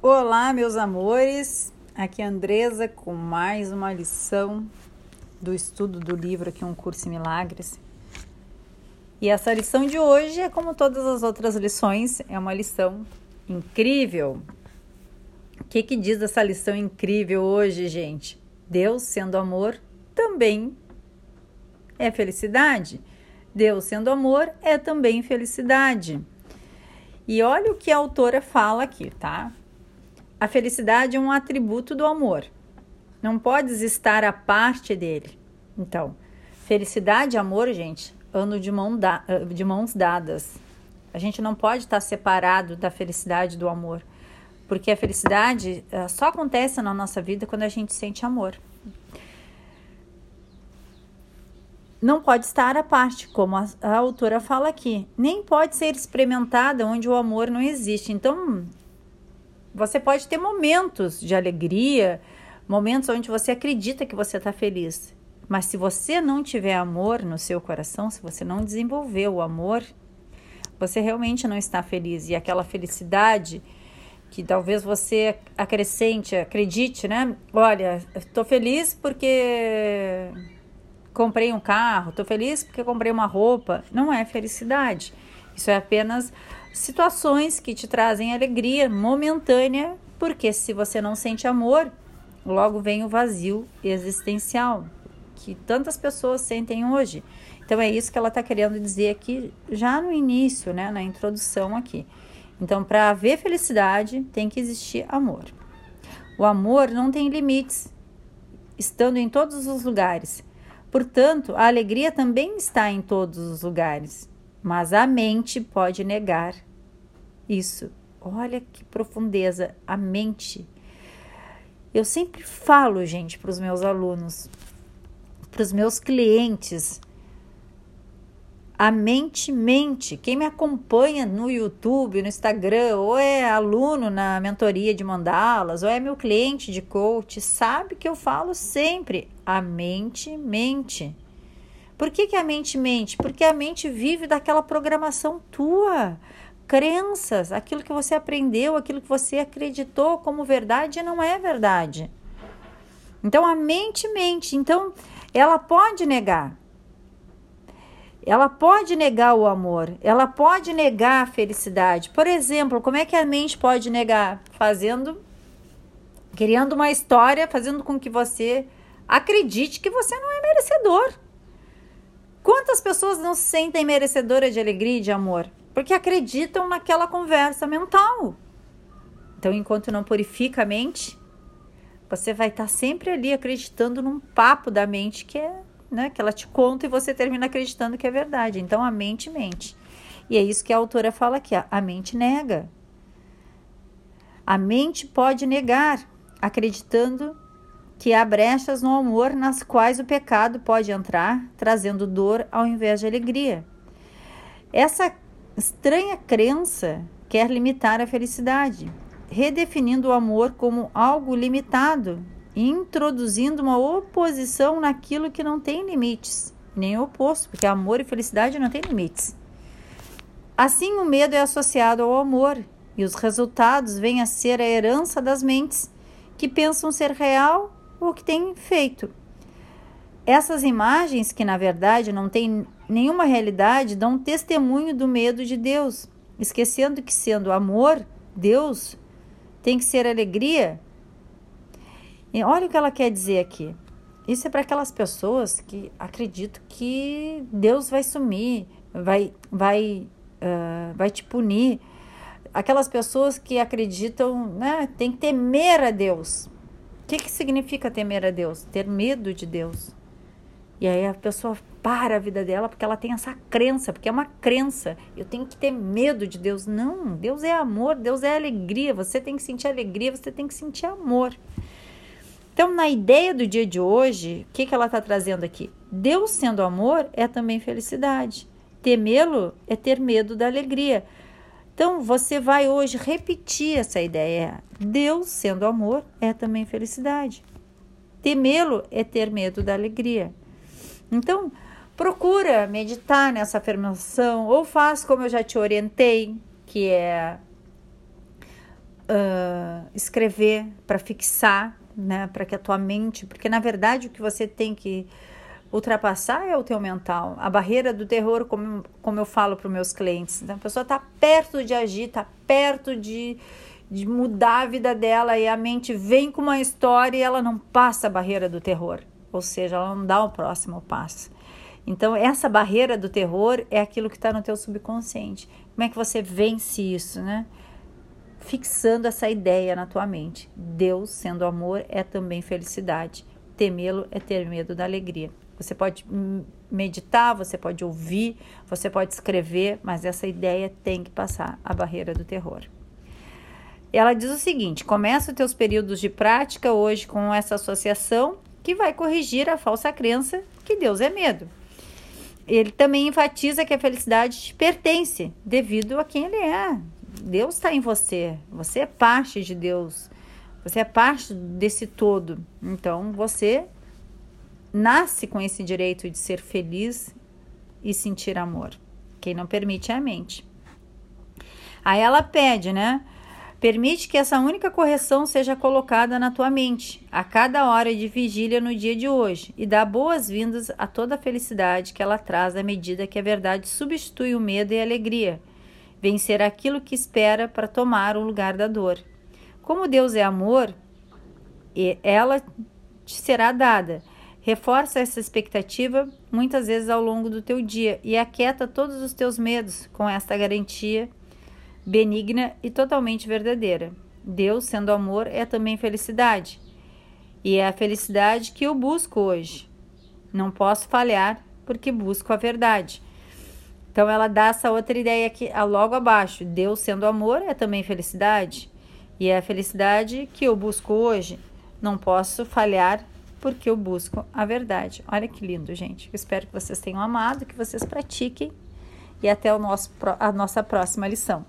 Olá, meus amores. Aqui é a Andresa com mais uma lição do estudo do livro aqui um curso em milagres. E essa lição de hoje é como todas as outras lições, é uma lição incrível. O que que diz essa lição incrível hoje, gente? Deus sendo amor também é felicidade. Deus sendo amor é também felicidade. E olha o que a autora fala aqui, tá? A felicidade é um atributo do amor. Não podes estar à parte dele. Então, felicidade e amor, gente, andam de, mão da, de mãos dadas. A gente não pode estar separado da felicidade do amor. Porque a felicidade eh, só acontece na nossa vida quando a gente sente amor. Não pode estar à parte, como a, a autora fala aqui. Nem pode ser experimentada onde o amor não existe. Então, você pode ter momentos de alegria, momentos onde você acredita que você está feliz. Mas se você não tiver amor no seu coração, se você não desenvolver o amor, você realmente não está feliz. E aquela felicidade que talvez você acrescente, acredite, né? Olha, estou feliz porque comprei um carro, estou feliz porque comprei uma roupa. Não é felicidade. Isso é apenas situações que te trazem alegria momentânea, porque se você não sente amor, logo vem o vazio existencial que tantas pessoas sentem hoje. Então é isso que ela está querendo dizer aqui já no início, né, na introdução aqui. Então, para haver felicidade, tem que existir amor. O amor não tem limites, estando em todos os lugares. Portanto, a alegria também está em todos os lugares mas a mente pode negar isso. Olha que profundeza, a mente. Eu sempre falo, gente, para os meus alunos, para os meus clientes, a mente mente. Quem me acompanha no YouTube, no Instagram, ou é aluno na mentoria de mandalas, ou é meu cliente de coach, sabe que eu falo sempre: a mente mente. Por que, que a mente mente? Porque a mente vive daquela programação tua, crenças, aquilo que você aprendeu, aquilo que você acreditou como verdade não é verdade. Então a mente mente. Então ela pode negar. Ela pode negar o amor, ela pode negar a felicidade. Por exemplo, como é que a mente pode negar? Fazendo, criando uma história, fazendo com que você acredite que você não é merecedor. Quantas pessoas não se sentem merecedoras de alegria e de amor? Porque acreditam naquela conversa mental. Então, enquanto não purifica a mente, você vai estar sempre ali acreditando num papo da mente que é, né, que ela te conta e você termina acreditando que é verdade. Então, a mente mente. E é isso que a autora fala aqui, a mente nega. A mente pode negar, acreditando que há brechas no amor nas quais o pecado pode entrar, trazendo dor ao invés de alegria. Essa estranha crença quer limitar a felicidade, redefinindo o amor como algo limitado e introduzindo uma oposição naquilo que não tem limites, nem oposto, porque amor e felicidade não têm limites. Assim, o medo é associado ao amor e os resultados vêm a ser a herança das mentes que pensam ser real o que tem feito. Essas imagens, que na verdade não têm nenhuma realidade, dão testemunho do medo de Deus, esquecendo que, sendo amor, Deus tem que ser alegria. E olha o que ela quer dizer aqui. Isso é para aquelas pessoas que acreditam que Deus vai sumir, vai, vai, uh, vai te punir. Aquelas pessoas que acreditam, né, tem que temer a Deus que, que significa temer a Deus? Ter medo de Deus. E aí a pessoa para a vida dela porque ela tem essa crença, porque é uma crença. Eu tenho que ter medo de Deus. Não, Deus é amor, Deus é alegria. Você tem que sentir alegria, você tem que sentir amor. Então, na ideia do dia de hoje, o que, que ela está trazendo aqui? Deus sendo amor é também felicidade. Temê-lo é ter medo da alegria. Então, você vai hoje repetir essa ideia. Deus, sendo amor, é também felicidade. Temê-lo é ter medo da alegria. Então, procura meditar nessa afirmação ou faz como eu já te orientei, que é uh, escrever, para fixar, né, para que a tua mente, porque na verdade o que você tem que ultrapassar é o teu mental. A barreira do terror, como, como eu falo para os meus clientes, né? a pessoa está perto de agir, está perto de, de mudar a vida dela e a mente vem com uma história e ela não passa a barreira do terror, ou seja, ela não dá o próximo passo. Então, essa barreira do terror é aquilo que está no teu subconsciente. Como é que você vence isso, né? fixando essa ideia na tua mente. Deus, sendo amor, é também felicidade. Temê-lo é ter medo da alegria. Você pode meditar, você pode ouvir, você pode escrever, mas essa ideia tem que passar a barreira do terror. Ela diz o seguinte: começa os teus períodos de prática hoje com essa associação que vai corrigir a falsa crença que Deus é medo. Ele também enfatiza que a felicidade te pertence devido a quem ele é, Deus está em você, você é parte de Deus, você é parte desse todo. Então você nasce com esse direito de ser feliz e sentir amor. Quem não permite é a mente. Aí ela pede, né? Permite que essa única correção seja colocada na tua mente a cada hora de vigília no dia de hoje e dá boas-vindas a toda a felicidade que ela traz à medida que a verdade substitui o medo e a alegria vencer aquilo que espera para tomar o lugar da dor. Como Deus é amor, ela te será dada. Reforça essa expectativa muitas vezes ao longo do teu dia e aquieta todos os teus medos com esta garantia benigna e totalmente verdadeira. Deus, sendo amor, é também felicidade. E é a felicidade que eu busco hoje. Não posso falhar porque busco a verdade. Então ela dá essa outra ideia aqui logo abaixo. Deus sendo amor é também felicidade. E é a felicidade que eu busco hoje. Não posso falhar porque eu busco a verdade. Olha que lindo, gente. Eu espero que vocês tenham amado, que vocês pratiquem e até o nosso, a nossa próxima lição.